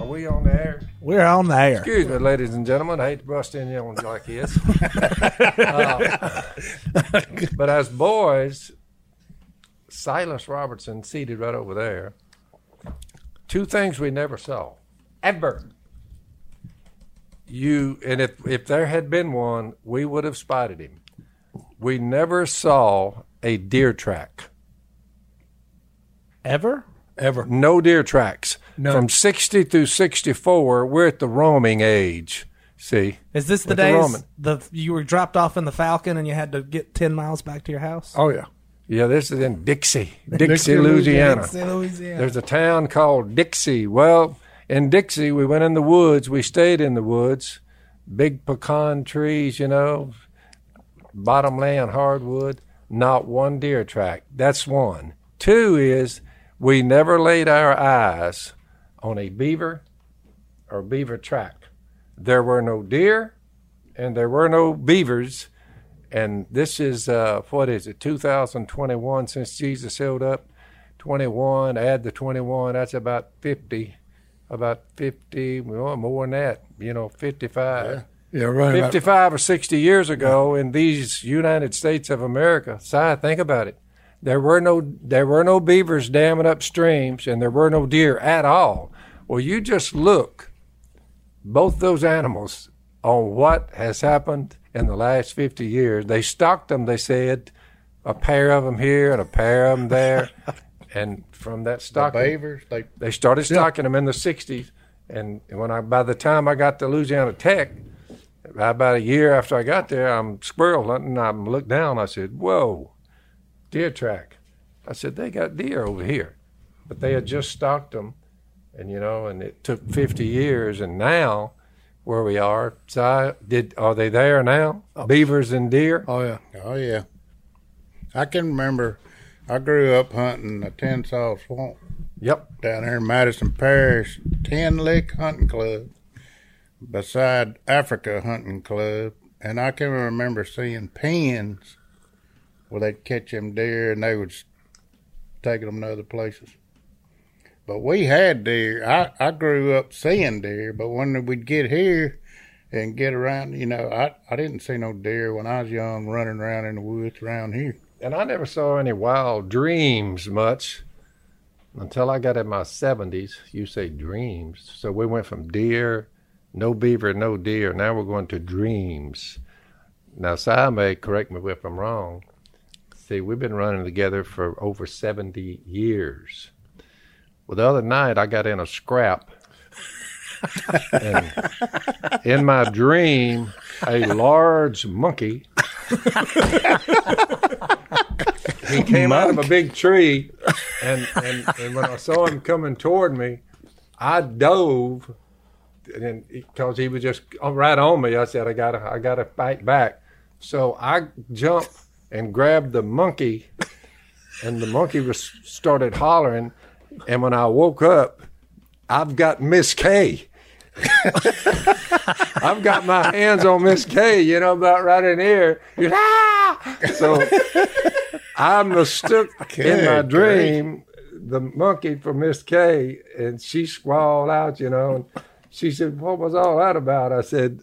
Are we on the air? We're on the air. Excuse me, ladies and gentlemen. I hate to bust in you like this. Uh, but as boys, Silas Robertson seated right over there. Two things we never saw. Ever. You and if if there had been one, we would have spotted him. We never saw a deer track. Ever? Ever. No deer tracks. None. From 60 through 64, we're at the roaming age. See? Is this the With the days the you were dropped off in the Falcon and you had to get ten miles back to your house? Oh yeah. Yeah, this is in Dixie, Dixie, Dixie, Louisiana. Dixie, Louisiana. There's a town called Dixie. Well, in Dixie, we went in the woods. We stayed in the woods. Big pecan trees, you know, bottomland hardwood. Not one deer track. That's one. Two is we never laid our eyes on a beaver or beaver track. There were no deer and there were no beavers. And this is, uh, what is it, 2021 since Jesus held up? 21, add the 21, that's about 50. About 50, well, more than that, you know, 55. Yeah, right. 55 or 60 years ago in these United States of America. Si, think about it. There were no there were no beavers damming up streams and there were no deer at all. Well, you just look both those animals on what has happened in the last 50 years. They stocked them, they said, a pair of them here and a pair of them there. and from that The stocking, beavers, they they started stocking them in the '60s, and when I by the time I got to Louisiana Tech, about a year after I got there, I'm squirrel hunting. I looked down. I said, "Whoa, deer track!" I said, "They got deer over here," but they had just stocked them, and you know, and it took 50 years, and now. Where we are, Si, did are they there now? Oh. Beavers and deer. oh yeah. Oh yeah. I can remember I grew up hunting the Tensas Swamp Yep. down here in Madison Parish, Ten Lick Hunting Club, beside Africa Hunting Club, and I can remember seeing pens where they'd catch them deer and they would take them to other places. But we had deer. I, I grew up seeing deer, but when we'd get here and get around, you know, I, I didn't see no deer when I was young running around in the woods around here. and I never saw any wild dreams much until I got in my 70s. You say dreams. So we went from deer, no beaver, no deer. Now we're going to dreams. Now, Si may correct me if I'm wrong. See, we've been running together for over 70 years. Well, the other night I got in a scrap. and in my dream, a large monkey he came out of a big tree, and, and, and when I saw him coming toward me, I dove, and because he was just right on me, I said, "I gotta, I gotta fight back." So I jumped and grabbed the monkey, and the monkey was started hollering, and when I woke up, I've got Miss Kay. I've got my hands on Miss Kay, you know, about right in here. Ah! So I mistook in my dream the monkey for Miss Kay, and she squalled out, you know. And she said, "What was all that about?" I said,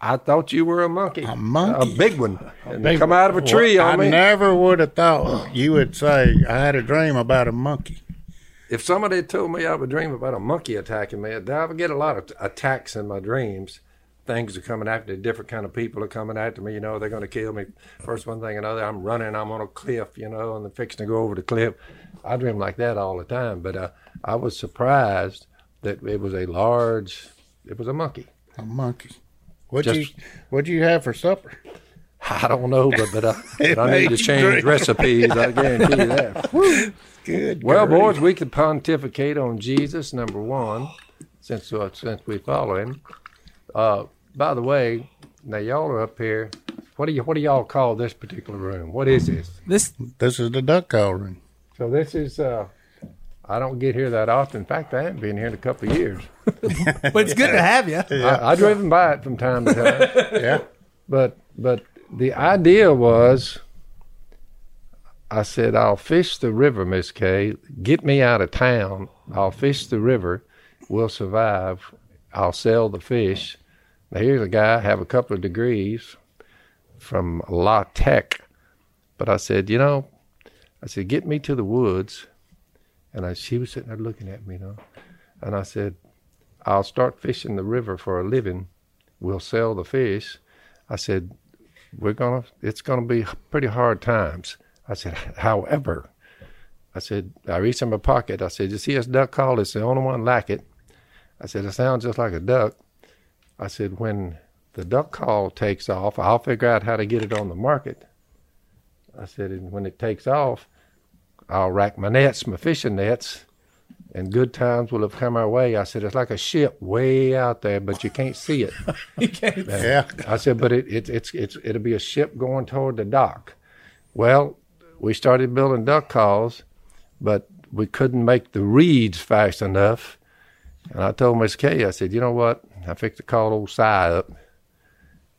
"I thought you were a monkey, A monkey? a big one, and Big come out of a tree I on me." I never would have thought you would say I had a dream about a monkey. if somebody had told me I would dream about a monkey attacking me, I would get a lot of attacks in my dreams. Things are coming after me. Different kind of people are coming after me. You know, they're going to kill me. First one thing or another, I'm running. I'm on a cliff. You know, and they're fixing to go over the cliff. I dream like that all the time. But uh, I was surprised that it was a large. It was a monkey. A monkey. What'd you What'd you have for supper? I don't know, but but I, but I need to change drink. recipes. I guarantee you that. Good. Well, grief. boys, we could pontificate on Jesus, number one, since uh, since we follow him. Uh, by the way, now y'all are up here. What do you what do y'all call this particular room? What is this? This This is the duck call room. So this is. Uh, I don't get here that often. In fact, I haven't been here in a couple of years. but it's good to have you. I, I driven by it from time to time. Yeah. But but the idea was, I said, I'll fish the river, Miss Kay. Get me out of town. I'll fish the river. We'll survive. I'll sell the fish. Now here's a guy have a couple of degrees from La Tech, but I said, you know, I said, get me to the woods, and I, she was sitting there looking at me, you know, and I said, I'll start fishing the river for a living. We'll sell the fish. I said, we're gonna. It's gonna be pretty hard times. I said, however, I said, I reached in my pocket. I said, you see this duck call? It's the only one like it. I said, it sounds just like a duck. I said, when the duck call takes off, I'll figure out how to get it on the market. I said, and when it takes off, I'll rack my nets, my fishing nets, and good times will have come our way. I said, it's like a ship way out there, but you can't see it. You can't- Yeah. I said, but it, it, it's it's it'll be a ship going toward the dock. Well, we started building duck calls, but we couldn't make the reeds fast enough. And I told Miss Kay, I said, you know what? I fixed to call old Si up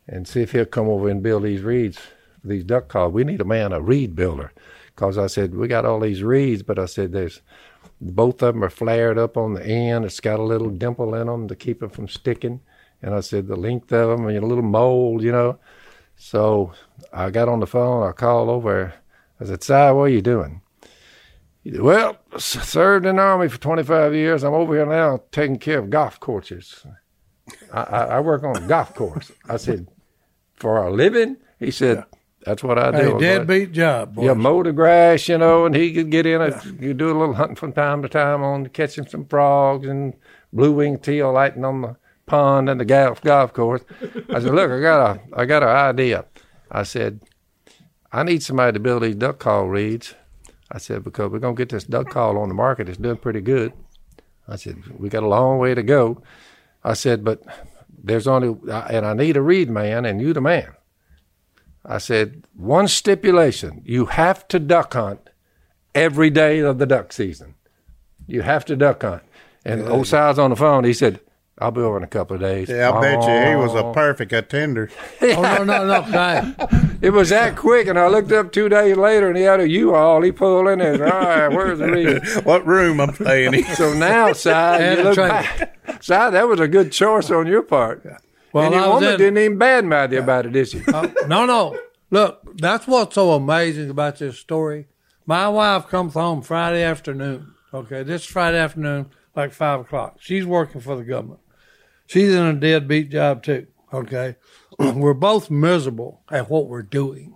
and see if he'll come over and build these reeds, these duck calls. We need a man, a reed builder, because I said we got all these reeds, but I said there's both of them are flared up on the end. It's got a little dimple in them to keep it from sticking. And I said the length of them and a little mold, you know. So I got on the phone. I called over. I said, Si, what are you doing? He said, well, served in the army for 25 years. I'm over here now taking care of golf courses. I, I, I work on a golf course. I said, for a living? He said, that's what I do. I Hey, was like, deadbeat job, boy. yeah, mow the grass, you know, and he could get in it. You do a little hunting from time to time on catching some frogs and blue winged teal lighting on the pond and the golf golf course. I said, look, I got a I got an idea. I said, I need somebody to build these duck call reeds. I said because we're gonna get this duck call on the market. It's doing pretty good. I said we got a long way to go. I said, but there's only and I need a reed man, and you the man. I said, one stipulation you have to duck hunt every day of the duck season. You have to duck hunt. And old Si's on the phone, he said, I'll be over in a couple of days. Yeah, I bet you he was a Oh. perfect attender. Oh no, no, no, hey. It was that quick, and I looked up two days later, and he had a U-Haul. He pulled in there. and, All right, where's the reed? what room I'm staying in? So now, Si, you look back. Si, that was a good choice on your part. Well, and your I woman in- didn't even badmouth you about it, did she? Uh, no, no. Look, that's what's so amazing about this story. My wife comes home Friday afternoon. Okay, this Friday afternoon, like five o'clock. She's working for the government. She's in a deadbeat job too. Okay, we're both miserable at what we're doing.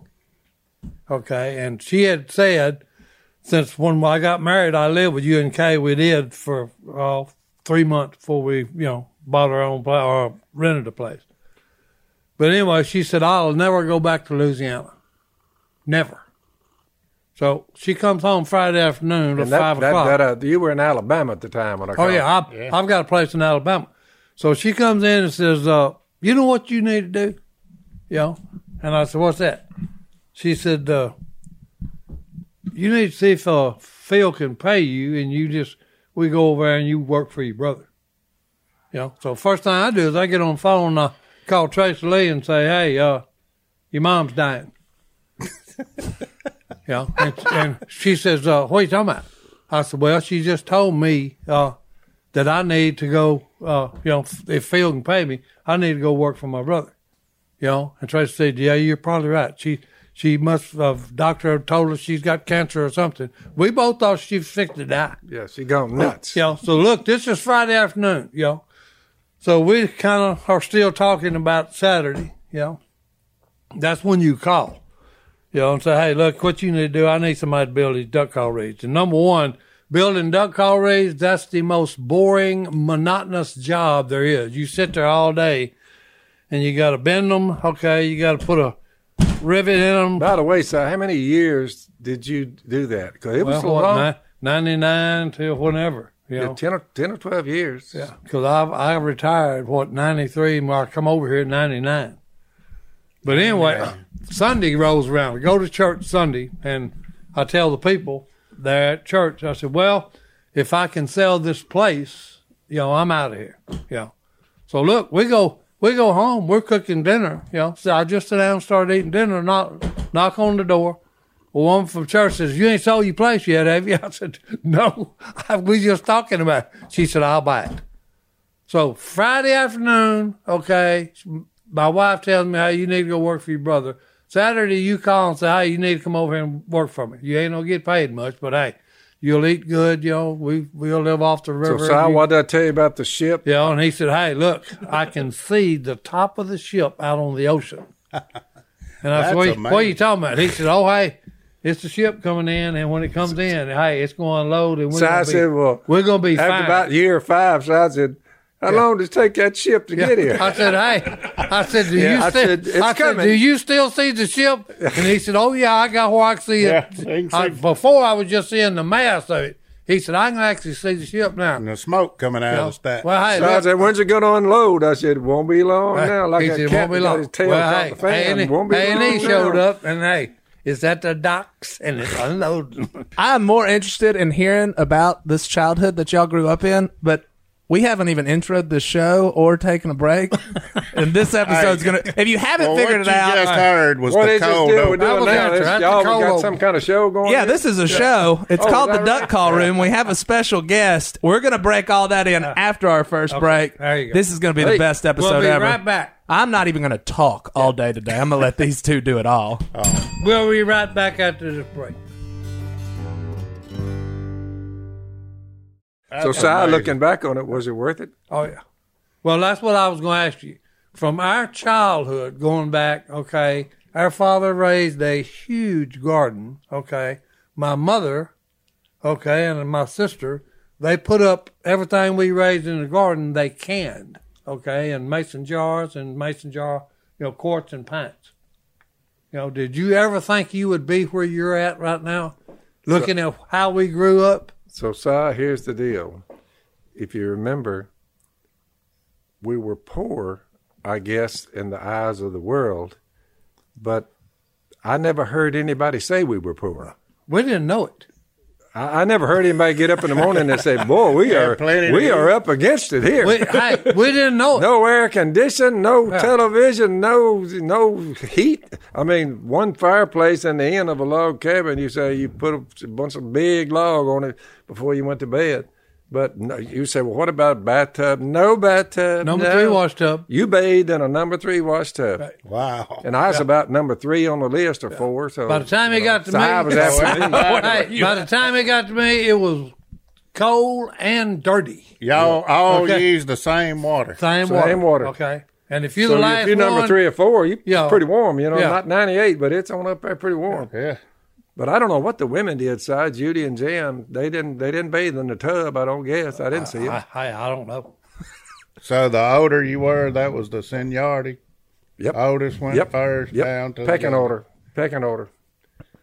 Okay, and she had said since when I got married, I lived with you and Kay. We did for uh, three months before we, you know, bought our own place or rented a place. But anyway, she said, I'll never go back to Louisiana. Never. So she comes home Friday afternoon at that, five that, o'clock. that, uh, you were in Alabama at the time when I oh, called. yeah, I, I've got a place in Alabama. So she comes in and says, uh, You know what you need to do? You know? And I said, What's that? She said, uh, You need to see if uh, Phil can pay you, and you just, we go over there and you work for your brother. You know? So first thing I do is I get on the phone and I call Tracy Lee and say, Hey, uh, your mom's dying. you know, and, and she says, uh, "What are you talking about?" I said, "Well, she just told me uh, that I need to go. Uh, you know, if Phil can pay me, I need to go work for my brother." You know, and Tracy said, "Yeah, you're probably right. She she must have doctor told her she's got cancer or something. We both thought she was fixed to die." Yeah, she gone nuts. You know, so look, this is Friday afternoon, you know. So we kind of are still talking about Saturday, you know. That's when you call, you know, and say, hey, look, what you need to do, I need somebody to build these duck call reeds. And number one, building duck call reeds, that's the most boring, monotonous job there is. You sit there all day and you got to bend them. Okay, you got to put a rivet in them. By the way, Si, how many years did you do that? Because it was Well, so long. ni- 99 till whenever. You Yeah, 10, or, 10 or 12 years. Yeah, because I I retired what ninety three when I come over here in ninety nine. But anyway, Sunday rolls around. We go to church Sunday, and I tell the people there at church, I said, "Well, if I can sell this place, you know, I'm out of here." You know, so look, we go we go home. We're cooking dinner. You know, so I just sit down, and start eating dinner. Knock knock on the door. A woman from church says, "You ain't sold your place yet, have you?" I said, "No, we just talking about." It. She said, "I'll buy it." So Friday afternoon, okay, my wife tells me, "Hey, you need to go work for your brother." Saturday, you call and say, "Hey, you need to come over here and work for me. You ain't gonna get paid much, but hey, you'll eat good. You know, we we'll live off the So, river." Si, You- what did I tell you about the ship? you know, and he said, "Hey, look, I can see the top of the ship out on the ocean." And I said, what, "What are you talking about?" He said, "Oh, hey, it's the ship coming in, and when it comes in, hey, it's going to unload, and we're So going I to be, said, well, we're going to be after fine." about year five, so I said, how long does it take that ship to get here? I said, "Hey," I said, "Do Yeah, you I still?" said, "It's I said, coming." "Do you still see the ship?" And he said, "Oh yeah, I got where I can see it." Yeah, you I- before I was just seeing the mast of it. He said, "I can actually see the ship now." And the smoke coming out of the stack. Well, hey, So I said, when's it going to unload? I said, it won't be long now. Like he a said, cat "Won't be that got long." his tail well, caught hey, the fan. A&E won't be long A&E showed now. up, and hey, is that the docks? And it's unloading. I'm more interested in hearing about this childhood that y'all grew up in, but we haven't even introed the show or taken a break. and this episode's gonna. If you haven't well, figured what it you out, just heard was What the is this cold we're open. doing now? This- y'all cold got some kind of show going yeah, here? this is a show. It's Oh, called the that Duck Call Room. We have a special guest. We're gonna break all that in uh, after our first break. there you go. This is gonna be the best episode we'll be ever. right back. I'm not even gonna talk all day today. I'm gonna let these two do it all. We'll be right back after this break. So, That's Si, looking back on it, was it worth it? Oh yeah. Well, that's what I was going to ask you. From our childhood, going back, okay, our father raised a huge garden. Okay, my mother, okay, and my sister, they put up everything we raised in the garden. They canned, okay, in mason jars and mason jar, you know, quarts and pints. You know, did you ever think you would be where you're at right now, looking at how we grew up? So, Si, here's the deal. If you remember, we were poor, I guess, in the eyes of the world, but I never heard anybody say we were poor. We didn't know it. I, I never heard anybody get up in the morning and say, "Boy, we Yeah, are we eat." are up against it here." We, hey, we didn't know it. no air condition, no television, no no heat. I mean, one fireplace in the end of a log cabin. You say you put a bunch of big log on it before you went to bed. But no, you say, well, what about bathtub? No bathtub. Number no. three wash tub. You bathed in a number three wash tub, Wow. and I was about number three on the list or four. So By the time it got to so me, I was after me. Hey, by the time it got to me, it was cold and dirty. Y'all all Okay. use the same water. Same, Same water. water. Okay. And if you're So the last if you're number one, three or four, you Yeah. it's pretty warm. You know, Yeah. not 98, but it's on up there pretty warm. Yeah. But I don't know what the women did. Side Judy and Jan, they didn't they didn't bathe in the tub. I don't guess. I didn't see it. I, I, I don't know. So the older you were, that was the seniority. Yep. Oldest went Yep. first Yep. down to the Pecking young- order. Pecking order.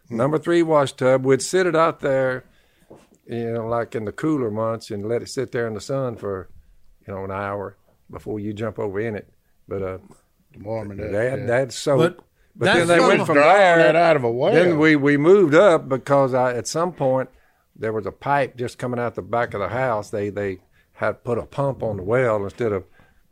Number three wash tub. We'd sit it out there, you know, like in the cooler months, and let it sit there in the sun for, you know, an hour before you jump over in it. But uh, Warming up. that yeah. that's so. But that's then they went from there. out of a well. Then we, we moved up because I, at some point there was a pipe just coming out the back of the house. They they had put a pump on the well instead of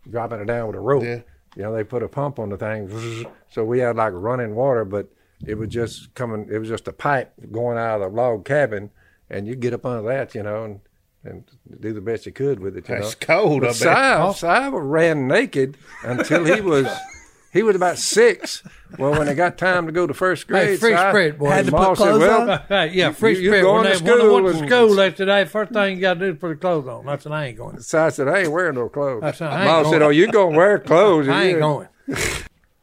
dropping it down with a rope. Yeah. You know, they put a pump on the thing, so we had like running water, but it was just coming. It was just a pipe going out of the log cabin, and you get up under that, you know, and and do the best you could with it. You That's know, cold, I But bet. Si, Si ran naked until he was. He was about six. Well, when it got time to go to first grade, Hey, free Si- spread, boy. Had to Mom put said, clothes well, on? Hey, yeah, free you- you spirit. going When, to they, when I school went to school like today, first thing you got to do is put your clothes on. That's what I ain't going. So I said, I ain't wearing no clothes. I said, I ain't Mom going. said, Oh, you gonna wear clothes? I ain't You- going.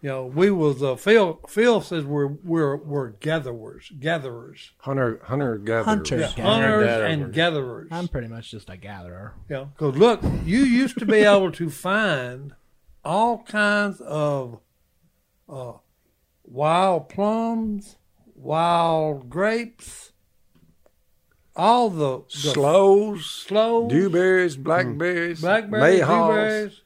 You know, we was uh, Phil. Phil says we're we're we're gatherers, gatherers, Hunter, hunter gatherers. Hunter. yeah, Yeah, hunters gatherers. and gatherers. I'm pretty much just a gatherer. You know, because look, you used to be able to find all kinds of uh, wild plums, wild grapes, all the, the Slows, slows, dewberries, blackberries, blackberries, mayhaws. blueberries.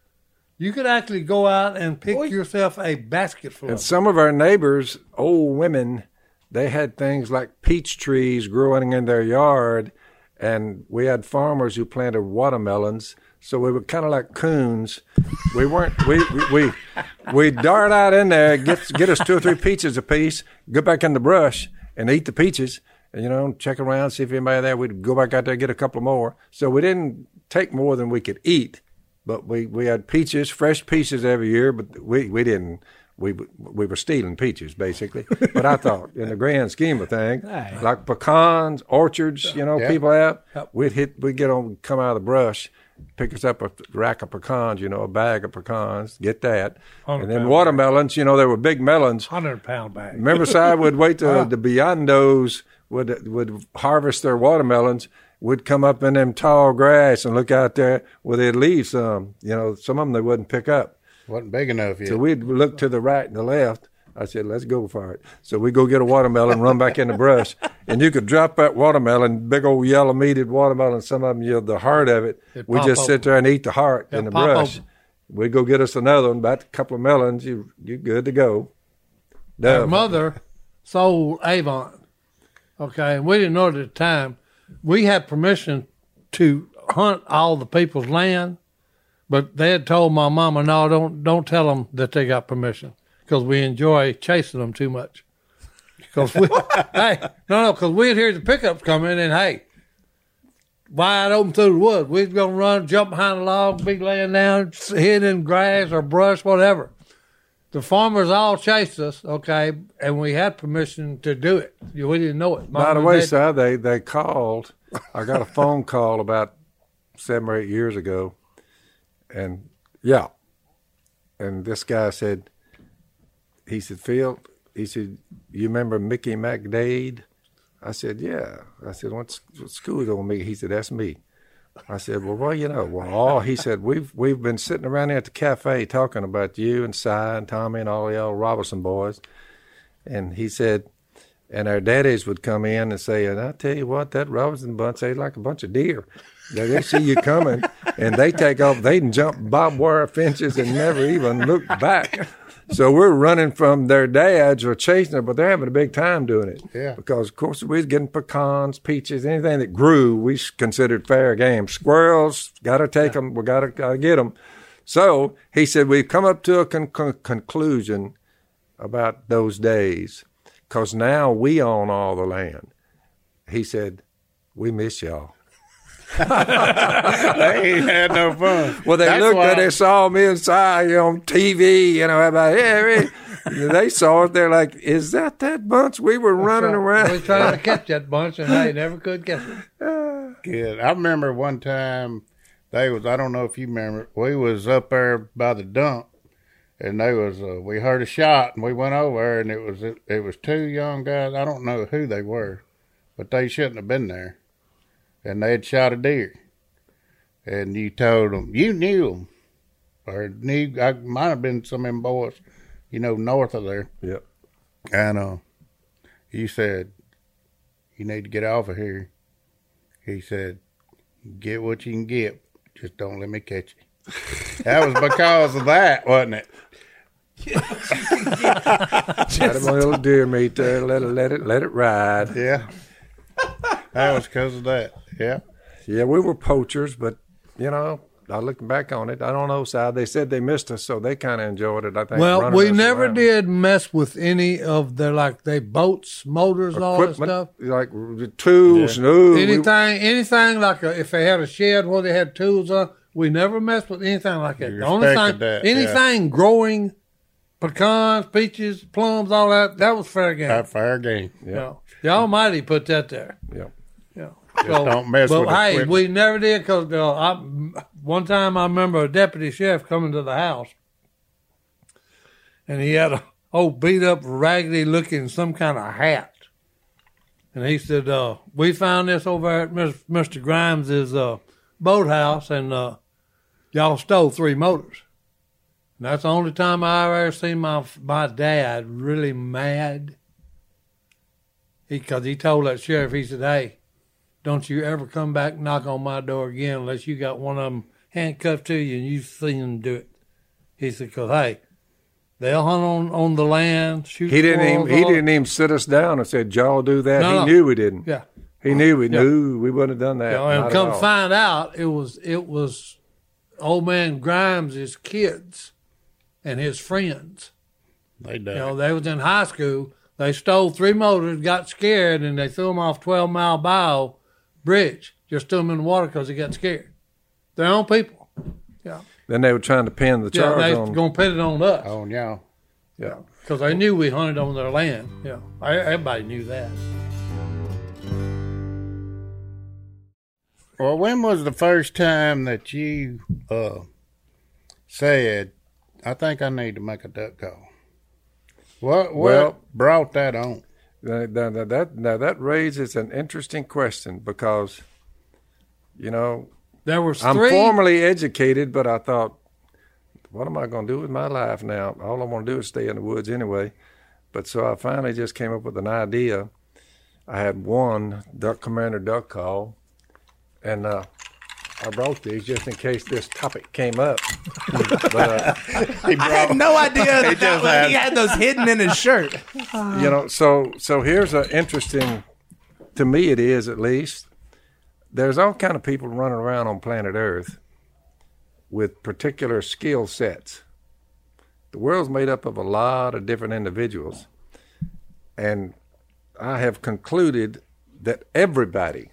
You could actually go out and pick yourself a basket full. And of some of our neighbors, old women, they had things like peach trees growing in their yard, and we had farmers who planted watermelons. So we were kind of like coons. We weren't. We we we, we dart out in there, get get us two or three peaches apiece, go back in the brush and eat the peaches. And, you know, check around, see if anybody there. We'd go back out there, get a couple more. So we didn't take more than we could eat but we, we had peaches, fresh peaches every year, but we, we didn't. We we were stealing peaches basically. But I thought, in the grand scheme of things, like pecans, orchards, you know, Yeah. people have, we'd hit, we'd get on, come out of the brush, pick us up a rack of pecans, you know, a bag of pecans, get that, and then watermelons. You know, there were big melons. hundred pound bag. Remember, Si would wait till the Beyondos would would harvest their watermelons. Would come up in them tall grass and look out there where they'd leave some. Um, you know, some of them they wouldn't pick up. Wasn't big enough yet. So we'd look to the right and the left. I said, "Let's go for it." So we go get a watermelon, run back in the brush, and you could drop that watermelon, big old yellow meated watermelon. Some of them, you know, the heart of it. It'd we just sit there and eat the heart in the brush. open. We go get us another one, about a couple of melons. You you good to go. Dove. mother sold Avon. Okay, and we didn't know it at the time. We had permission to hunt all the people's land, but they had told my mama, "No, don't don't tell them that they got permission because we enjoy chasing them too much." Because we, hey, no, no, because we'd hear the pickups coming and hey, wide open through the woods. We'd gonna run, jump behind a log, be laying down, hidden in grass or brush, whatever the farmers all chased us, okay, and we had permission to do it. We didn't know it. By the Mom way, Dad- they they called. I got a phone call about seven or eight years ago, and yeah, and this guy said, he said, Phil, he said, you remember Mickey McDade? I said, yeah. I said, what, school on me? He said, that's me. I said, well, well, you know, well, oh, he said, we've we've been sitting around here at the cafe talking about you and Si and Tommy and all the old Robertson boys, and he said, and our daddies would come in and say, and I tell you what, that Robinson bunch, they like a bunch of deer. They, they see you coming, and they take off. They can jump barbed wire fences and never even look back. So we're running from their dads or chasing them, but they're having a big time doing it. Yeah. Because of course we was getting pecans, peaches, anything that grew, we considered fair game. Squirrels, got to take them. We got to got to get them. So he said we've come up to a con- con- conclusion about those days because now we own all the land. He said, We miss y'all. They ain't had no fun. Well, they That's looked why- at they saw me inside you know, on TV, you know, about, yeah, yeah. they saw it. They're like, Is that that bunch we were running around. We around? tried to catch that bunch, and they never could catch it. Good. I remember one time they was I don't know if you remember we was up there by the dump and they was uh, we heard a shot and we went over and it was it was two young guys I don't know who they were but they shouldn't have been there and they had shot a deer and you told them you knew them or knew I might have been some of them boys you know north of there Yep. and uh, you said, you need to get off of here. He said, get what you can get. Just don't let me catch you. that was because of that, wasn't it? Had him a little deer meat there. Let it, let it, let it ride. Yeah. that was because of that. Yeah. Yeah, we were poachers, but you know, I looking back on it, I don't know. Side they said they missed us, so they kind of enjoyed it. I think. Well, we never around. did mess with any of their like they boats, motors, and all that stuff. like the tools. No, we- Anything, anything like a, if they had a shed where they had tools on, we never messed with anything like that. You The only thing, respected that, yeah. anything growing, pecans, peaches, plums, all that, that was fair game. That fair game. You know, the Almighty put that there. yeah. Just don't mess but with hey, equipment. we never did because uh, one time I remember a deputy sheriff coming to the house, and he had a old beat up, raggedy looking some kind of hat, and he said, uh, "We found this over at Mr. Grimes's uh, boathouse, and uh, y'all stole three motors." And that's the only time I ever seen my my dad really mad. Because he, told that sheriff, he said, "Hey, don't you ever come back knock on my door again unless you got one of them handcuffed to you and you've seen them do it." He said, "Cause hey, they'll hunt on on the land, shoot. He didn't even he didn't even sit us down and said, "Y'all do that." No, he no. knew we didn't. Yeah. He knew we Yeah. knew we wouldn't have done that. You know, and come find out, it was it was old man Grimes' kids and his friends. They died. You know, they was in high school. They stole three motors, got scared, and they threw them off Twelve Mile Bayou Bridge. Just threw them in the water because they got scared. Their own people. Yeah, Then they were trying to pin the charge yeah. charge They on. gonna pin it on us on y'all. yeah. because they knew we hunted on their land. Yeah, everybody knew that. Well, when was the first time that you uh, said, "I think I need to make a duck call"? What what Well- brought that on? Now, now, now that now that raises an interesting question because, you know, There was I'm three. formally educated, but I thought, what am I going to do with my life now? All I want to do is stay in the woods anyway. But so I finally just came up with an idea. I had one duck commander duck call, and uh, I brought these just in case this topic came up. but uh, I had no idea that, that was, he had those hidden in his shirt. you know, so so here's an interesting. To me, it is at least. There's all kind of people running around on planet Earth with particular skill sets. The world's made up of a lot of different individuals, and I have concluded that everybody,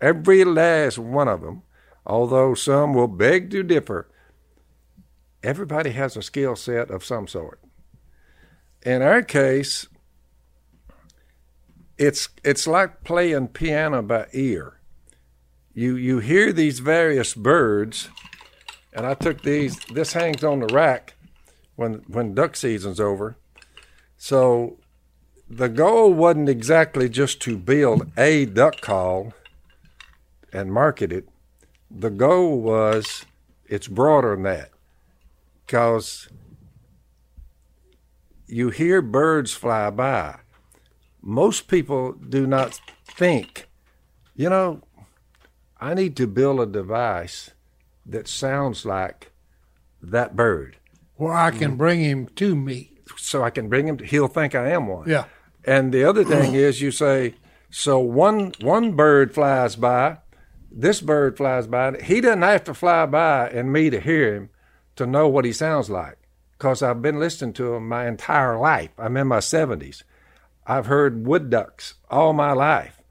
every last one of them, although some will beg to differ, everybody has a skill set of some sort in our case, it's it's like playing piano by ear. You you hear these various birds, and I took these. This hangs on the rack when when duck season's over. So the goal wasn't exactly just to build a duck call and market it. The goal was it's broader than that, because you hear birds fly by. Most people do not think, you know, I need to build a device that sounds like that bird where I can mm. bring him to me. so I can bring him. To, he'll think I am one. Yeah. And the other thing is, you say, so one one bird flies by, this bird flies by. He doesn't have to fly by and me to hear him to know what he sounds like, because I've been listening to him my entire life. I'm in my seventies. I've heard wood ducks all my life.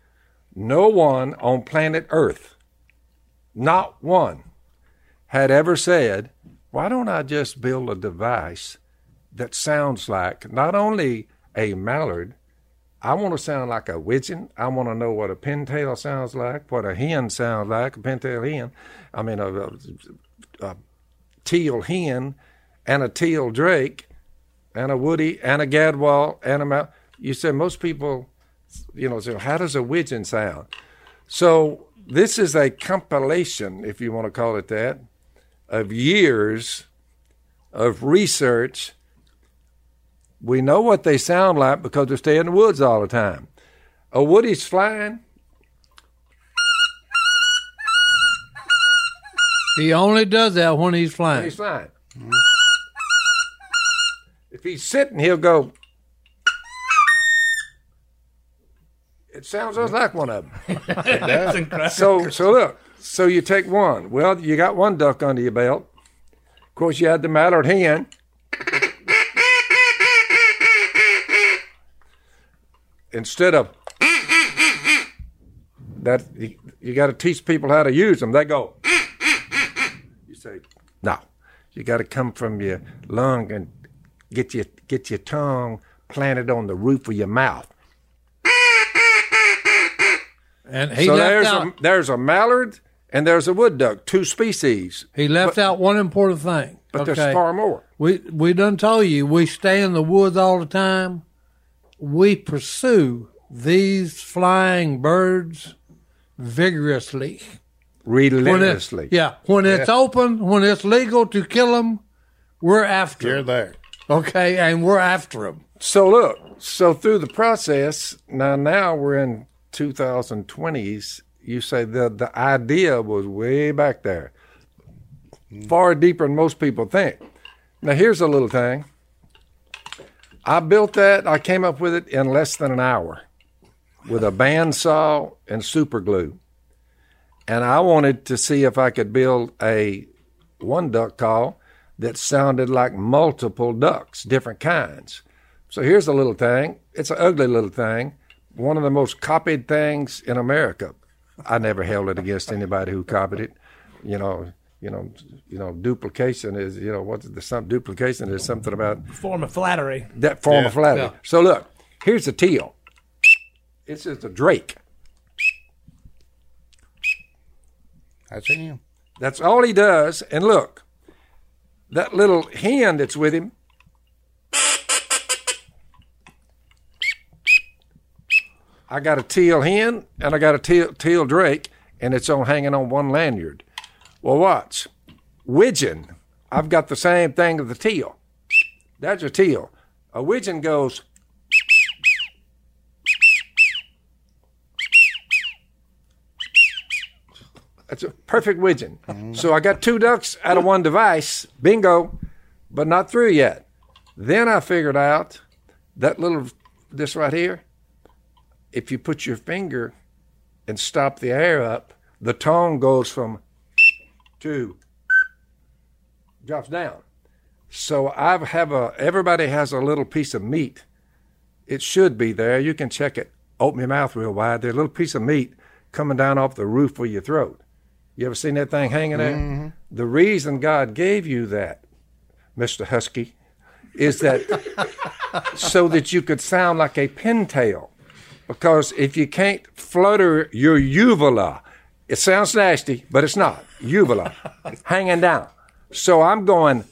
No one on planet Earth, not one, had ever said, "Why don't I just build a device?" that sounds like not only a mallard, I want to sound like a widgeon. I want to know what a pintail sounds like, what a hen sounds like, a pintail hen. I mean, a, a, a teal hen and a teal drake and a woody and a gadwall and a. You say most people, you know, say, how does a widgeon sound? So this is a compilation, if you want to call it that, of years of research we know what they sound like because they stay in the woods all the time. A woody's flying. He only does that when he's flying. He's flying. If he's sitting, he'll go. It sounds just like one of them. That's incredible. So, so look. So you take one. Well, you got one duck under your belt. Of course, you had the mallard hen. Instead of that, you, you got to teach people how to use them. They go. You say, no. You got to come from your lung and get your get your tongue planted on the roof of your mouth. And he so left there's out. a there's a mallard and there's a wood duck, two species, he left out one important thing. but okay? there's far more. We we done told you we stay in the woods all the time. We pursue these flying birds vigorously. When it- Relentlessly. yeah, when it's open, when it's legal to kill them, We're after You're 'em, there. okay, and we're after them. So look, so through the process, now now we're in 2020s. You say the the idea was way back there, mm-hmm. far deeper than most people think. Now here's a little thing. I built that. I came up with it in less than an hour, with a bandsaw and super glue, and I wanted to see if I could build a one duck call that sounded like multiple ducks, different kinds. So here's a little thing. It's an ugly little thing. One of the most copied things in America. I never held it against anybody who copied it. You know, you know, you know, duplication is, you know, what's the some duplication is something about Form of flattery. that form Yeah. of flattery. Yeah. So look, here's the teal. It's just a drake. That's him. That's all he does. And look, that little hen that's with him. I got a teal hen and I got a teal, teal drake, and it's on hanging on one lanyard. Well, watch. Widgeon, I've got the same thing as the teal. That's a teal. A widgeon goes. That's a perfect widgeon. Mm. So I got two ducks out of one device. Bingo, but not through yet. Then I figured out that little, this right here, if you put your finger and stop the air up, the tone goes from to drops down. So I have a, everybody has a little piece of meat. It should be there. You can check it. Open your mouth real wide. There's a little piece of meat coming down off the roof of your throat. You ever seen that thing hanging there? Mm-hmm. The reason God gave you that, Mr. Husky, is that so that you could sound like a pintail. Because if you can't flutter your uvula, it sounds nasty, but it's not. Uvula, hanging down. So I'm going,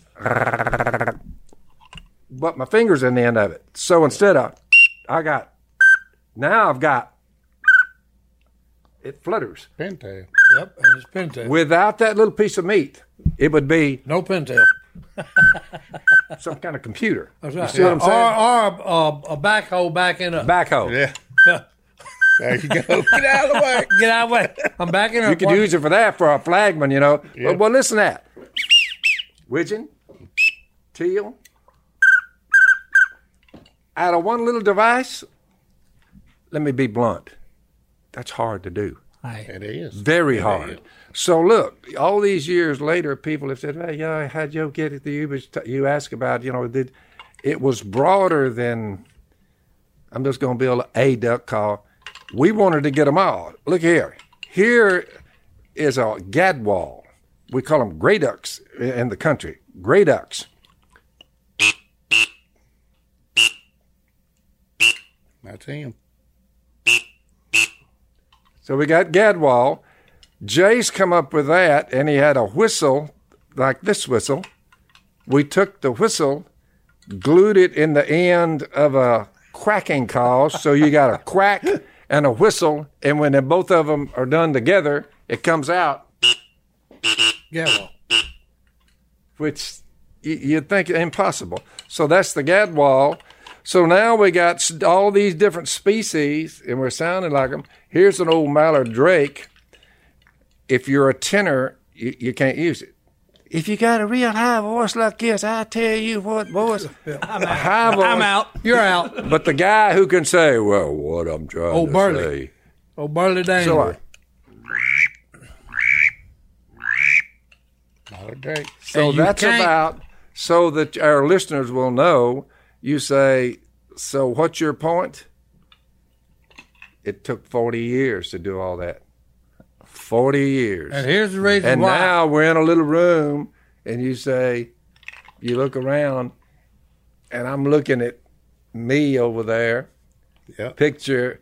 but my finger's in the end of it. So instead of, I got, now I've got, it flutters. Pintail. Yep, and it's pintail. Without that little piece of meat, it would be no pintail. some kind of computer. That's You right. see what I'm saying? Or, or a, a backhoe backing up. Backhoe. Yeah. There you go. Get out of the way. Get out of the way. I'm backing up. You could use it for that for a flagman, you know. Yeah. Well, well, listen to that. Widgeon, teal, out of one little device. Let me be blunt. That's hard to do. It is. Very It hard. is. So look, all these years later, people have said, "Hey, yeah, how'd you get it?" You was you ask about, you know, did it was broader than. I'm just going to build a duck call. We wanted to get them all. Look here. Here is a gadwall. We call them gray ducks in the country. Gray ducks. That's him. So we got Gadwall. Jase come up with that, and he had a whistle like this whistle. We took the whistle, glued it in the end of a quacking call, so you got a quack and a whistle, and when both of them are done together, it comes out, Yeah, well, which you'd think impossible. So that's the Gadwall. So now we got all these different species, and we're sounding like them. Here's an old mallard drake. If you're a tenor, you, you can't use it. If you got a real high voice like this, I tell you what, boys, a high voice. I'm out. you're out. But the guy who can say, "Well, what I'm trying Oh, to Burley. say," Oh, Burley Danger. so I, Not a Drake. So that's can't- about so that our listeners will know. You say, so what's your point? It took 40 years to do all that. 40 years. And here's the reason And why. now we're in a little room, and you say, you look around, and I'm looking at me over there, Yeah. picture,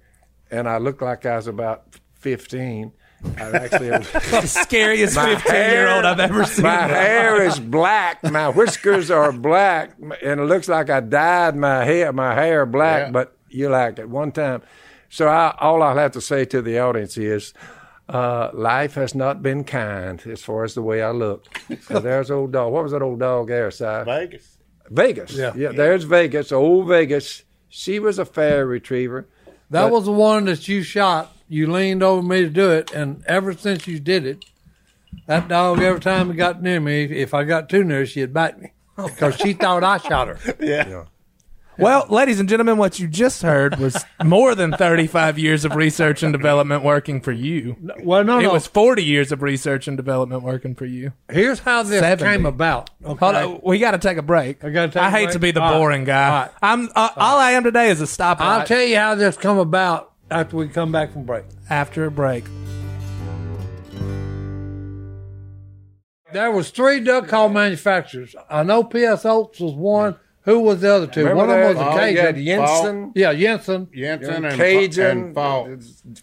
and I look like I was about 15. I actually The scariest 15 year old I've ever seen. My hair is black. My whiskers are black, and it looks like I dyed my hair. My hair black, Yeah. but you like at one time. So I, all I'll have to say to the audience is, Uh, life has not been kind as far as the way I look. So there's old dog. What was that old dog there, Si? Vegas. Vegas. Yeah. yeah. There's Vegas. Old Vegas. She was a fair retriever. That But- was the one that you shot. You leaned over me to do it, and ever since you did it, that dog every time it got near me, if I got too near, she'd bite me because she thought I shot her. Yeah. Well, ladies and gentlemen, what you just heard was more than 35 years of research and development working for you. Well, no, It no. was 40 years of research and development working for you. Here's how this 70. came about. Okay. Hold on, we got to take a break. I gotta take I hate break? to be the All right. boring guy. All right. I'm uh, all I am today is a stoplight. I'll tell you how this come about after we come back from break. after a break. There was three duck call manufacturers. I know P.S. Oates was one. Who was the other two? Remember one of them was a Oh, you had Cajun. Jensen, Yeah, Jensen, Jensen and Cajun, and Faulk.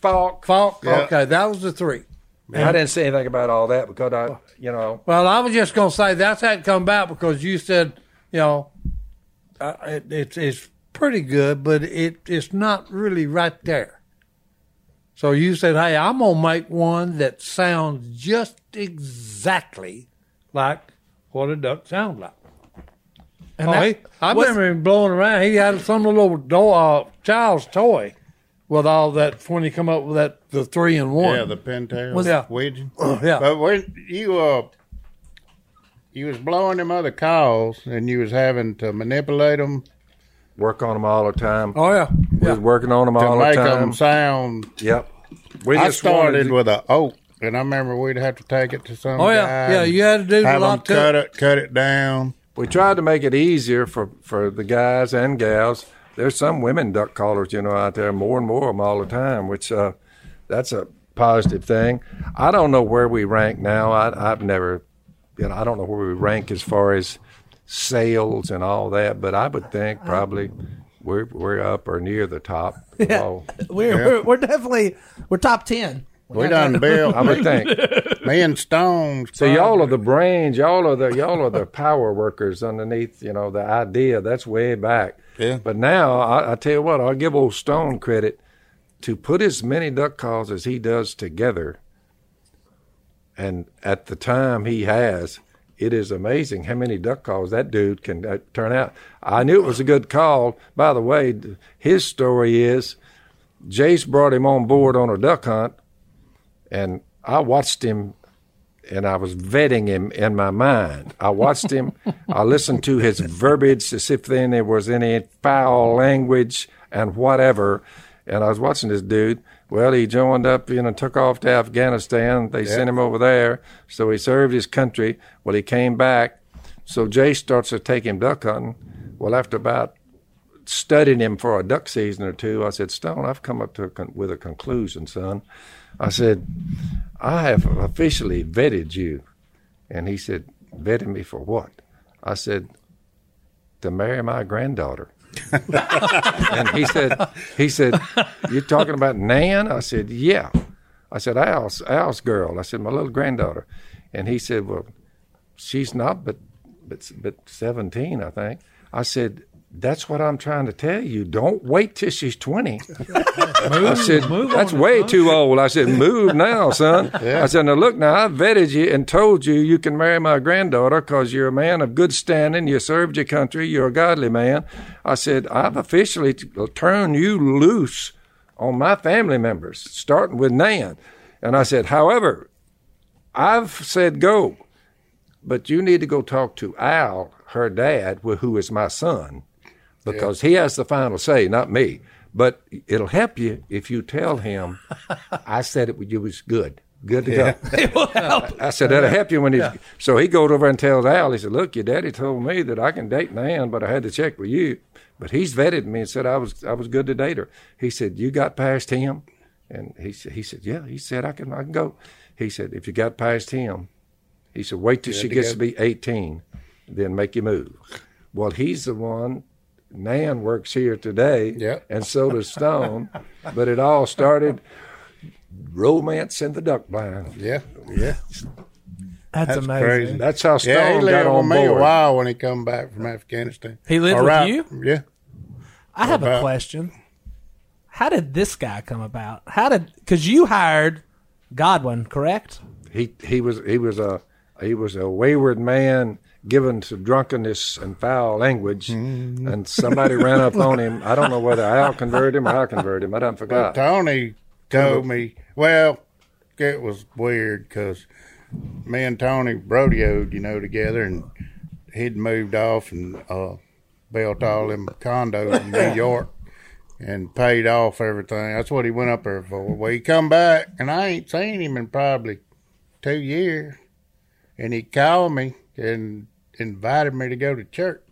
Faulk. Faulk. Yeah. Okay, that was the three. Man, I didn't say anything about all that because I, you know, Well, I was just going to say that's how it come about because you said, you know, uh, it, it's it's pretty good, but it it's not really right there. So you said, hey, I'm gonna make one that sounds just exactly like what a duck sounds like. And oh, that- he, I remember him blowing around. He had some little do- uh, child's toy with all that when he come up with that the three and one. Yeah, the pintail. Was- Yeah. Widgeon. yeah. But when you uh, you was blowing them other calls and you was having to manipulate them work on them all the time. oh yeah, We yeah. was working on them to all the time. To make time. them sound. Yep. We I just wanted started to- with a oak, and I remember we'd have to take it to some Oh yeah, guy yeah. You had to do a have them lot to cut it. it, cut it down. We tried to make it easier for, for the guys and gals. There's some women duck callers, you know, out there, more and more of them all the time, which uh, that's a positive thing. I don't know where we rank now. I, I've never, you know, I don't know where we rank as far as sales and all that, but I would think probably we're we're up or near the top. Yeah. all. We're, we're we're definitely we're top 10. We done built. I would think. me and Stones. So y'all are the brains. Y'all are the y'all are the power workers underneath. You know the idea. That's way back. Yeah. But now I, I tell you what, I'll give old Stone credit to put as many duck calls as he does together. And at the time he has, it is amazing how many duck calls that dude can uh, turn out. I knew it was a good call. By the way, his story is Jase brought him on board on a duck hunt, and I watched him and I was vetting him in my mind. I watched him. I listened to his verbiage as if then there was any foul language and whatever. And I was watching this dude. Well, he joined up, you know, took off to Afghanistan. They sent him over there. So he served his country. Well, he came back. So Jay starts to take him duck hunting. Well, after about studying him for a duck season or two, I said, Stone, I've come up to a con- with a conclusion, son. I said, I have officially vetted you. And he said, vetted me for what? I said, to marry my granddaughter. and he said, he said, you're talking about Nan? I said, yeah. I said, Al's, Al's girl. I said, my little granddaughter. And he said, well, she's not but, but, but 17, I think. I said, that's what I'm trying to tell you. Don't wait till she's 20. I said, that's way too old. I said, move now, son. I said, now look, now I vetted you and told you you can marry my granddaughter because you're a man of good standing. You served your country. You're a godly man. I said, I've officially t- uh, turned you loose on my family members, starting with Nan. And I said, however, I've said go, but you need to go talk to Al, her dad, who is my son, because he has the final say, not me. But it'll help you if you tell him I said it, it was good. Good to go. It will help. I said that'll help you when he's. So he goes over and tells Al. He said, "Look, your daddy told me that I can date Nan, but I had to check with you. But he's vetted me and said I was I was good to date her. He said you got past him, and he said he said yeah. He said I can I can go. He said if you got past him, he said wait till she to gets go. to be eighteen, then make you move. Well, he's the one. Nan works here today, Yeah. and so does Stone. but it all started romance in the duck blind. Yeah, yeah. That's, That's amazing. crazy. That's how Stone Yeah, he got lived with on me a while when he come back from Afghanistan. He lived Or with right- you? Yeah. I have a question. How did this guy come about? How did because you hired Godwin, correct? He he was he was a he was a wayward man given to drunkenness and foul language, and somebody ran up on him. I don't know whether Al converted him or I converted him. I don't forgot. Tony told me, well, it was weird because me and Tony rodeoed, you know, together, and he'd moved off and uh, built all them condos in New York and paid off everything. That's what he went up there for. Well, he come back, and I ain't seen him in probably two years, and he called me and invited me to go to church.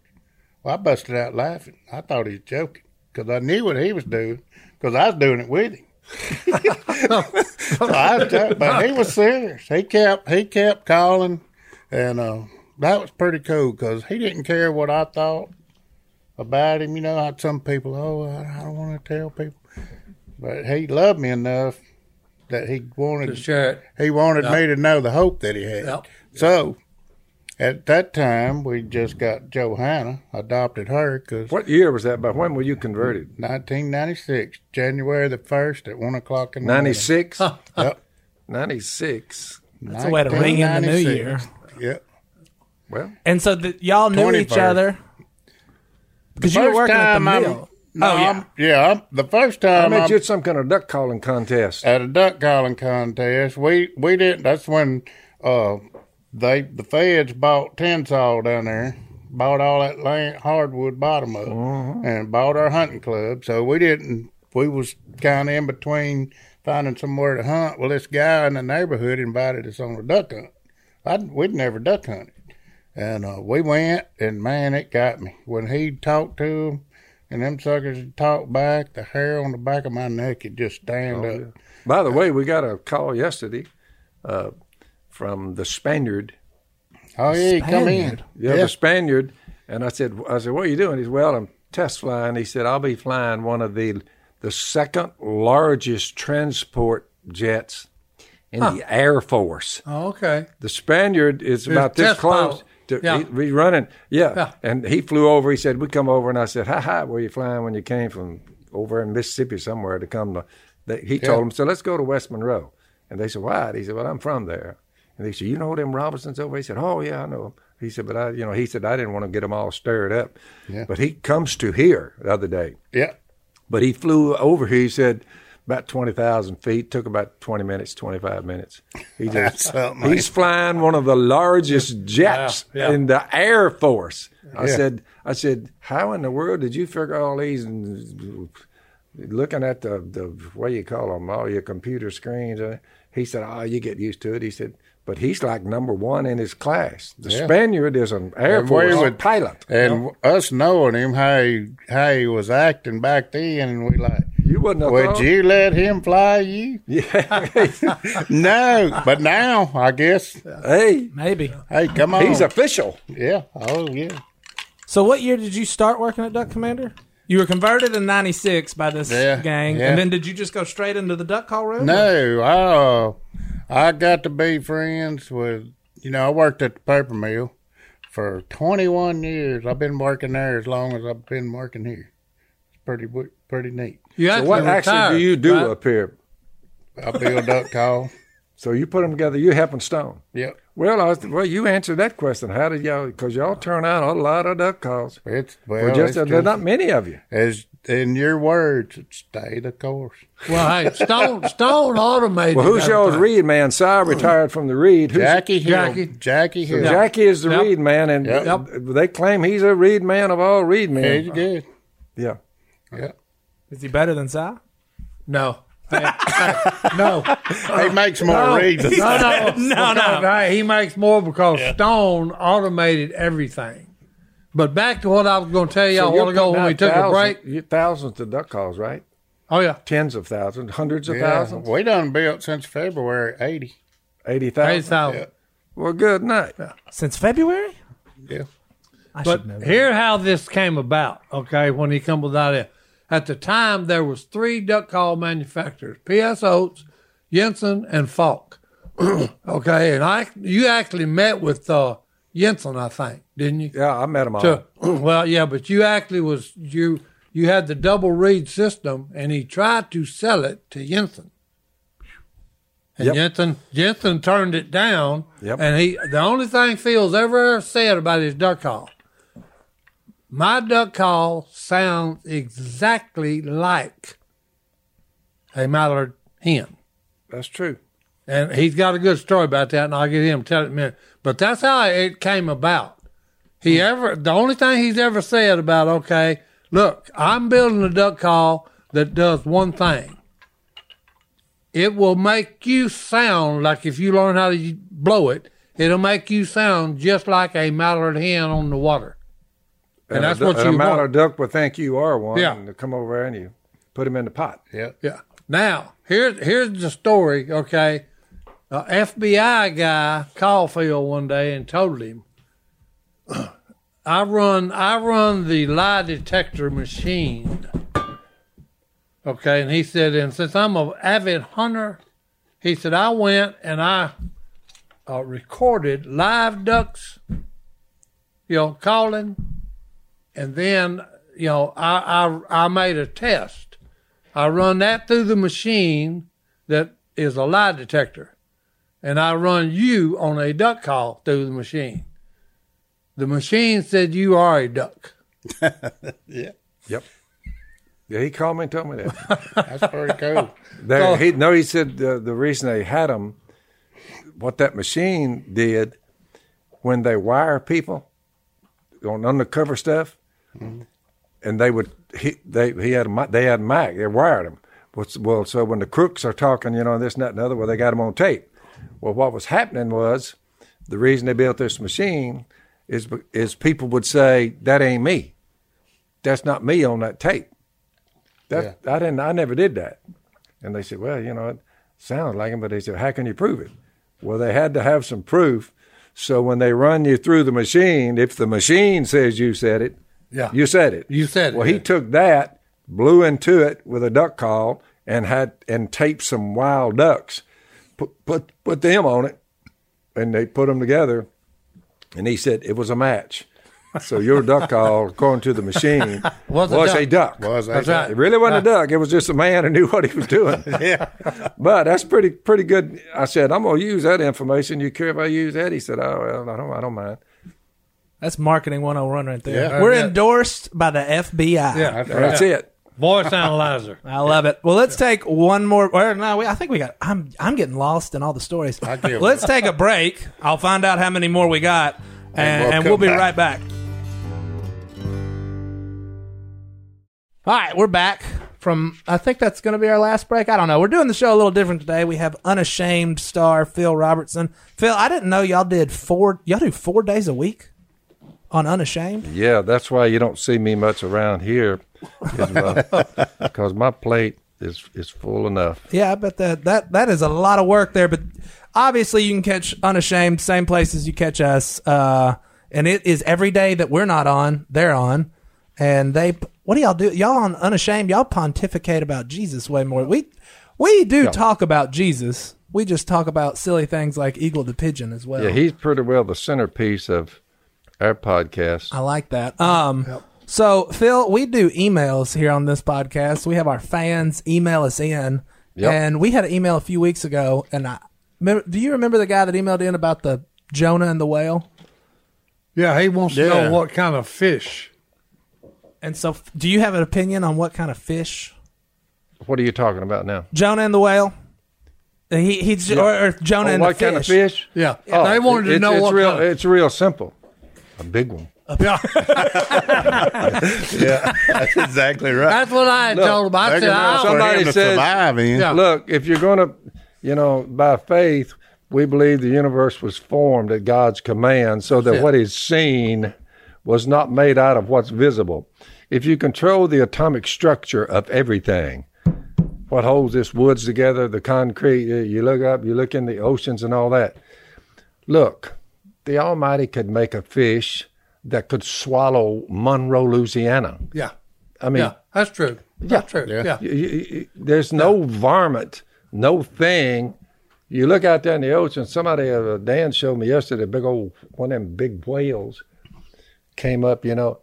Well, I busted out laughing. I thought he was joking because I knew what he was doing because I was doing it with him. so I was joking, but he was serious. He kept he kept calling, and uh, that was pretty cool because he didn't care what I thought about him. You know, how some people, oh, I don't want to tell people, but he loved me enough that he wanted To share it. he wanted me to know the hope that he had. So at that time, we just got Johanna, adopted her because What year was that? By when were you converted? 1996, January the 1st at 1 o'clock in the morning. Ninety six. Yep. Ninety six. That's a way to ring in the new year. Yep. Well, And so the, y'all knew each other because you were First working at the time I'm- mill. No, oh yeah, I'm, yeah. I'm, the first I time met I'm you at some kind of duck calling contest. at a duck calling contest, we we didn't. That's when uh they the feds bought Tensas down there, bought all that land, hardwood bottom up, and bought our hunting club. So we didn't. We was kind of in between finding somewhere to hunt. Well, this guy in the neighborhood invited us on a duck hunt. I we'd never duck hunted, and uh, we went, and man, it got me when he talked to him. And them suckers would talk back. The hair on the back of my neck would just stand Oh, up. yeah. By the way, we got a call yesterday uh, from the Spaniard. Oh yeah, come in. Spaniard. Yeah, the Spaniard. And I said, I said, what are you doing? He said, well, I'm test flying. He said, I'll be flying one of the the second largest transport jets in the Air Force. Oh, okay. The Spaniard is about this close. pilot. To, Yeah. he, running, yeah. Yeah. And he flew over. He said, "We come over," and I said, "Ha ha, where you flying when you came from over in Mississippi somewhere to come to?" They, he told them, "So let's go to West Monroe." And they said, "Why?" He said, "Well, I'm from there." And they said, "You know them Robertsons over?" He said, "Oh yeah, I know them." He said, "But I, you know," he said, "I didn't want to get them all stirred up." Yeah. But he comes to here the other day. Yeah. But he flew over here. He said about twenty thousand feet. Took about twenty minutes, twenty five minutes. He That's just something. he's flying one of the largest jets Yeah, yeah. in the Air Force. I said, I said, how in the world did you figure all these? And looking at the the what do you call them? All your computer screens. uh, He said, oh, you get used to it. He said. But he's like number one in his class. The Yeah. Spaniard is an Air And Force would- pilot. And us knowing him, how he, how he was acting back then, and we like, You wouldn't have would thought. you let him fly you? Yeah. no, but now I guess. hey, maybe. Hey, come on. he's official. yeah. Oh yeah. So what year did you start working at Duck Commander? You were converted in '96 by this Yeah, gang, yeah. and then did you just go straight into the duck call room? No, I uh, I got to be friends with. You know, I worked at the paper mill for 21 years. I've been working there as long as I've been working here. It's pretty pretty neat. You So actually what actually do you do right? up here? I build duck call. So you put them together. You helping Stone. Yep. Well, I was, well, you answered that question. How did y'all? Because y'all turn out a lot of duck calls. It's well, Well, just it's there's just- not many of you. as in your words, stay the course. Well, hey, Stone Stone automated. Well, who's y'all's everything. reed man? Si retired from the reed. Who's, Jackie Hill. Jackie. Jackie Hill. Jackie is the Yep. reed man, and Yep. they claim he's a reed man of all reed men. He's good. Yeah. Yeah. Is he better than Si? No. Hey, hey, no. He makes more reeds. No, no, No, no. Because, Hey, he makes more because Stone automated everything. But back to what I was going to tell y'all a you're while ago when we took a break. Thousands of duck calls, right? Oh yeah, Tens of thousands, hundreds of Yeah. thousands, We done built since February 80. eighty eight thousand. thousand. Yeah. Well, good night. Since February? Yeah. I But should know. that. here how this came about. Okay, when he come with that idea. At the time, there was three duck call manufacturers: P.S. Oates, Jensen, and Faulk. okay, and I you actually met with uh, Jensen, I think, didn't you? Yeah, I met all. To, well, yeah, but you actually was you you had the double reed system, and he tried to sell it to Jensen. And Yep. Jensen Jensen turned it down. Yep. And he the only thing Phil's ever said about his duck call. My duck call sounds exactly like a mallard hen. That's true. And he's got a good story about that, and I'll get him to tell it in a minute. But that's how it came about. He hmm. ever the only thing he's ever said about okay, look, I'm building a duck call that does one thing. It will make you sound like if you learn how to blow it, it'll make you sound just like a mallard hen on the water. And, that's a, what and you a mallard want. duck would think you are one. Yeah. And to come over and you put him in the pot. Yeah. Yeah. Now, here's here's the story. Okay, a FBI guy called Phil one day and told him, "I run I run the lie detector machine." Okay, and he said, and since I'm an avid hunter, he said I went and I uh, recorded live ducks, you know, calling, and then you know I I I made a test. I run that through the machine that is a lie detector, and I run you on a duck call through the machine. The machine said you are a duck. Yeah. Yep. Yeah, he called me and told me that. That's pretty cool. They, Oh. he, no, he said uh, the reason they had them, what that machine did when they wire people on undercover stuff, and they would he they he had a, mi- they had a mic they wired them. Well, so when the crooks are talking, you know this and that and the other, well, they got them on tape. Well, what was happening was the reason they built this machine is is people would say that ain't me, that's not me on that tape. That I didn't I never did that. And they said, well, you know, it sounds like him, but they said, how can you prove it? Well, they had to have some proof. So when they run you through the machine, if the machine says you said it, Yeah. you said it. You said it, Well, he yeah. took that, blew into it with a duck call, and had and taped some wild ducks, put put put them on it, and they put them together. And he said it was a match. So your duck call, according to the machine, Was was, a a duck. Was a That's duck. right. It really wasn't a duck. It was just a man who knew what he was doing. Yeah. But that's pretty pretty good. I said, I'm gonna use that information. You care if I use that? He said, Oh well, I don't I don't mind. That's marketing 101 right there. Yeah. We're Yeah. endorsed by the FBI. Yeah. That's That's it. Voice analyzer. I love it. Well, let's take one more. Or no, we, I think we got. I'm I'm getting lost in all the stories. I give- Let's take a break. I'll find out how many more we got, and, we'll and come we'll be back. right back. All right, we're back from. I think that's going to be our last break. I don't know. We're doing the show a little different today. We have unashamed star Phil Robertson. Phil, I didn't know y'all did four. Y'all do four days a week on unashamed. Yeah, that's why you don't see me much around here, because my plate is is full enough. Yeah, I bet that that that is a lot of work there. But obviously, you can catch Unashamed same places you catch us, uh, and it is every day that we're not on, they're on, and they. What do y'all do? Y'all on Unashamed? Y'all pontificate about Jesus way more. We we do talk about Jesus. We just talk about silly things like eagle to pigeon as well. Yeah, he's pretty well the centerpiece of our podcast. I like that. Um, so Phil, we do emails here on this podcast. We have our fans email us in, Yep. and we had an email a few weeks ago. And I remember, do you remember the guy that emailed in about the Jonah and the whale? Yeah, he wants to know what kind of fish. And so, do you have an opinion on what kind of fish What are you talking about now? Jonah and the whale? He he's or, or Jonah Oh, and what the kind of fish. fish? Yeah, Oh, they wanted to it's- know it's what real. kind of- It's real simple. A big one. Yeah, Yeah. That's exactly right. that's what I had told him. I said, I somebody him says- survive. Yeah. Look, if you're going to, you know, by faith, we believe the universe was formed at God's command so that it. what is seen was not made out of what's visible. If you control the atomic structure of everything, what holds this woods together, the concrete, you- you look up, you look in the oceans and all that. Look, the Almighty could make a fish that could swallow Monroe, Louisiana. yeah, I mean, yeah, that's true. That's true. Yeah. Yeah, you- you- you- there's no varmint, no thing. You look out there in the ocean. Somebody, uh, Dan showed me yesterday, a big old one of them big whales came up. You know,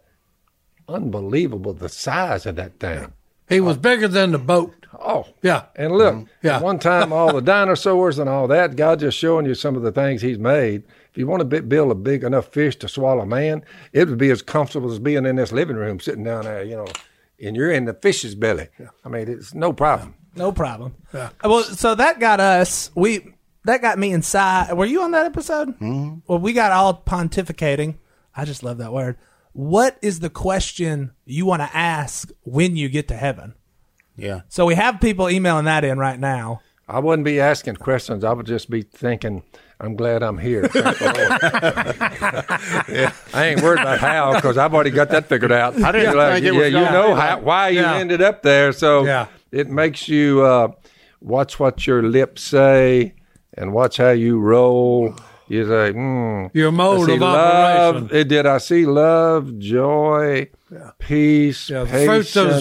unbelievable the size of that thing. he was bigger than the boat. Oh, Yeah. And look, Yeah. one time, all the dinosaurs and all that, God just showing you some of the things He's made. If you want to build a big enough fish to swallow a man, it would be as comfortable as being in this living room, sitting down there, you know, and you're in the fish's belly. I mean, it's no problem. No problem. Well, so that got us. We that got me inside. Were you on that episode? Mm-hmm. Well, we got all pontificating. I just love that word. What is the question you want to ask when you get to heaven? Yeah. So we have people emailing that in right now. I wouldn't be asking questions. I would just be thinking, I'm glad I'm here. Lord. I ain't worried about how because I've already got that figured out. I didn't Like, think it yeah, was you know how, why you Yeah. ended up there. So Yeah. it makes you uh, watch what your lips say and watch how you roll. You say, hmm. Your mode of love. operation. It did. I see love, joy, peace, Yeah, of the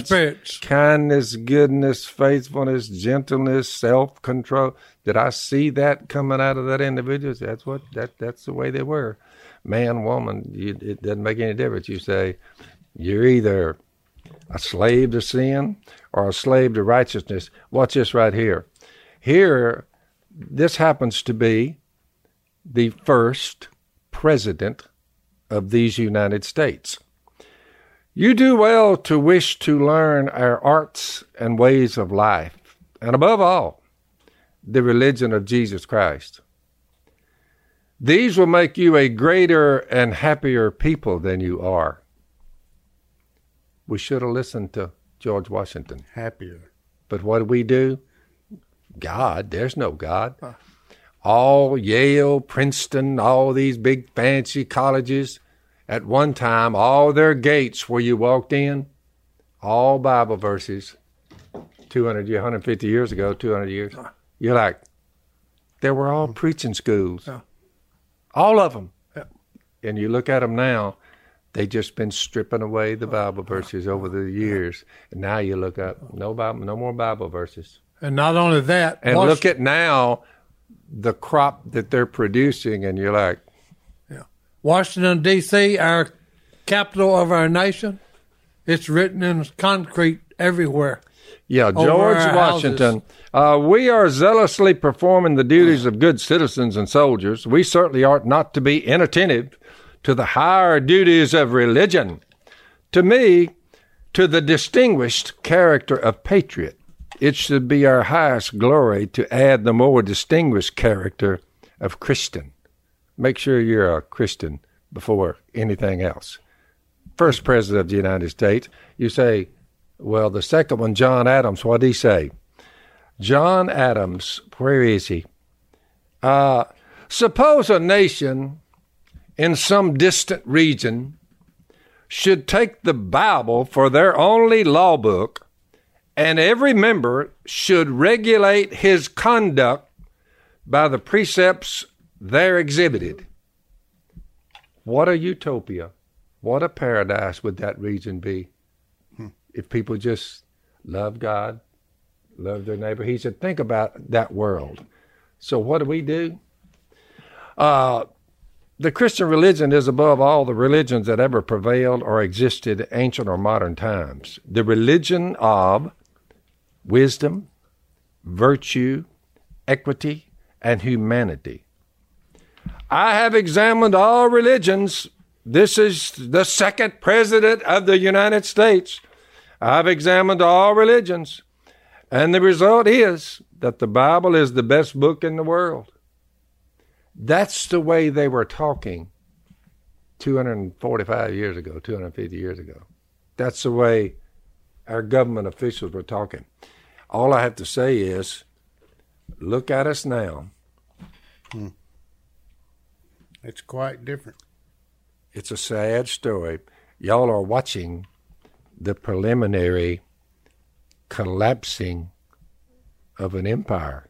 patience, kindness, goodness, faithfulness, gentleness, self control. Did I see that coming out of that individual? That's what that that's the way they were. Man, woman, you, it doesn't make any difference. You say you're either a slave to sin or a slave to righteousness. Watch this right here. Here, this happens to be the first president of these United States. You do well to wish to learn our arts and ways of life, and above all, the religion of Jesus Christ. These will make you a greater and happier people than you are. We should have listened to George Washington. Happier. But what do we do? God, there's no God. All Yale, Princeton, all these big fancy colleges, at one time, all their gates where you walked in, all Bible verses, 200, 150 years ago, 200 years. You're like, they were all preaching schools. All of them. And you look at them now, they've just been stripping away the Bible verses over the years. And now you look up, no Bible, no more Bible verses. And not only that, And look at now the crop that they're producing, and you're like, Washington D.C., our capital of our nation. It's written in concrete everywhere. yeah, George Washington. Uh, we are zealously performing the duties of good citizens and soldiers. We certainly ought not to be inattentive to the higher duties of religion. To me, to the distinguished character of patriot, it should be our highest glory to add the more distinguished character of Christian. Make sure you're a Christian before anything else. First president of the United States, you say, well, the second one, John Adams, what did he say? John Adams, where is he? Uh, suppose a nation in some distant region should take the Bible for their only law book, and every member should regulate his conduct by the precepts there exhibited. What a utopia. What a paradise would that region be if people just love God, love their neighbor. He said, think about that world. So what do we do? Uh, the Christian religion is above all the religions that ever prevailed or existed ancient or modern times. The religion of wisdom, virtue, equity, and humanity. I have examined all religions. This is the second president of the United States. I've examined all religions. And the result is that the Bible is the best book in the world. That's the way they were talking 245 years ago, 250 years ago. That's the way our government officials were talking. All I have to say is look at us now. Hmm. It's quite different. It's a sad story. Y'all are watching the preliminary collapsing of an empire.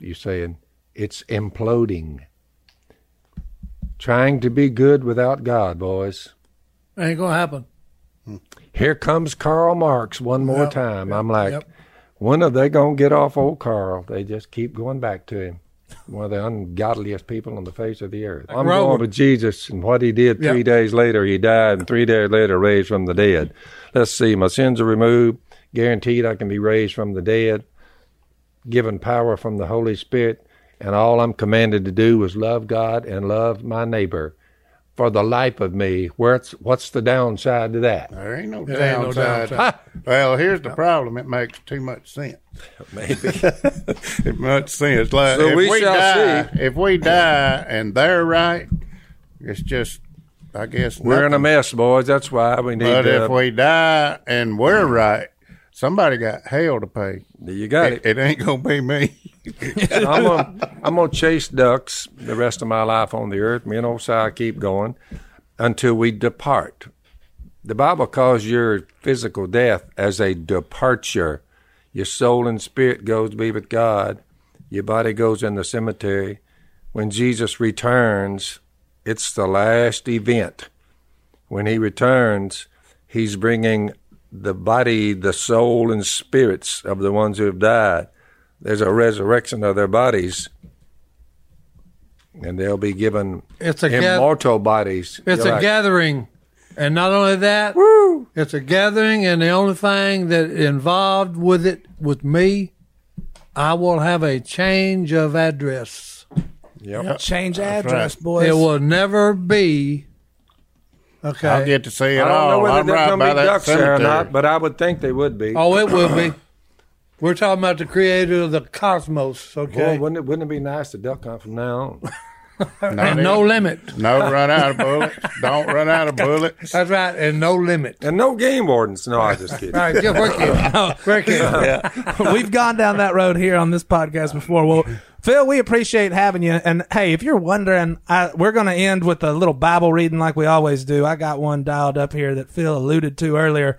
You're saying it's imploding. Trying to be good without God, boys. Ain't gonna happen. Here comes Karl Marx one more Yep, time. yep, I'm like, yep. when are they going to get off old Karl? They just keep going back to him. One of the ungodliest people on the face of the earth. I'm Grover. going with Jesus and what he did three days later. He died, and three days later raised from the dead. Let's see. My sins are removed. Guaranteed I can be raised from the dead, given power from the Holy Spirit, and all I'm commanded to do is love God and love my neighbor. For the life of me, where's what's the downside to that? There ain't no There ain't no downside. downside. well, here's the problem. It makes too much sense. Maybe. It makes sense. Like So if we we, shall die, see. if we die and they're right, it's just, I guess We're in a mess, boys. That's why we need But to. if we die and we're mm. right, somebody got hell to pay. you got It, it. it ain't gonna be me. I'm gonna, I'm gonna chase ducks the rest of my life on the earth. Me and old Si keep going until we depart. The Bible calls your physical death as a departure. Your soul and spirit goes to be with God. Your body goes in the cemetery. When Jesus returns, it's the last event. When he returns, he's bringing the body, the soul, and spirits of the ones who have died there's a resurrection of their bodies, and they'll be given It's a gath- immortal bodies. It's You're a right. gathering, and not only that, it's a gathering, and the only thing that involved with it with me, I will have a change of address. Yep. Change address, right. boys. It will never be. Okay. I'll get to see it I don't all. know whether I'm they're right going by to be that ducks there or cemetery. not, but I would think they would be. oh, it will be. We're talking about the creator of the cosmos. Boy, Okay. wouldn't it wouldn't it be nice to duck hunt from now on? Not and it. no limit. No run out of bullets. Don't run out of bullets. That's right. And no limit. And no game wardens. No, I just kidding. All right, just work it. Work it. We've gone down that road here on this podcast before. Well, Phil, we appreciate having you. And hey, if you're wondering, I, we're going to end with a little Bible reading like we always do. I got one dialed up here that Phil alluded to earlier.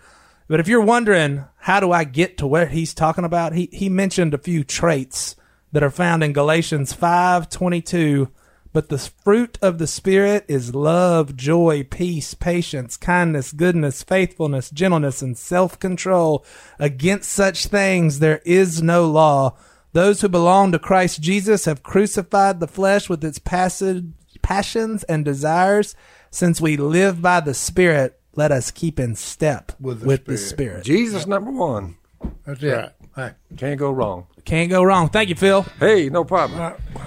But if you're wondering, how do I get to where he's talking about? He, he mentioned a few traits that are found in Galatians 5 22. But the fruit of the Spirit is love, joy, peace, patience, kindness, goodness, faithfulness, gentleness, and self control. Against such things there is no law. Those who belong to Christ Jesus have crucified the flesh with its passive passions and desires. Since we live by the Spirit, let us keep in step with With the, the Spirit. Jesus number one. That's it. Right. Right. Can't go wrong. Can't go wrong. Thank you, Phil. Hey, no problem. Uh,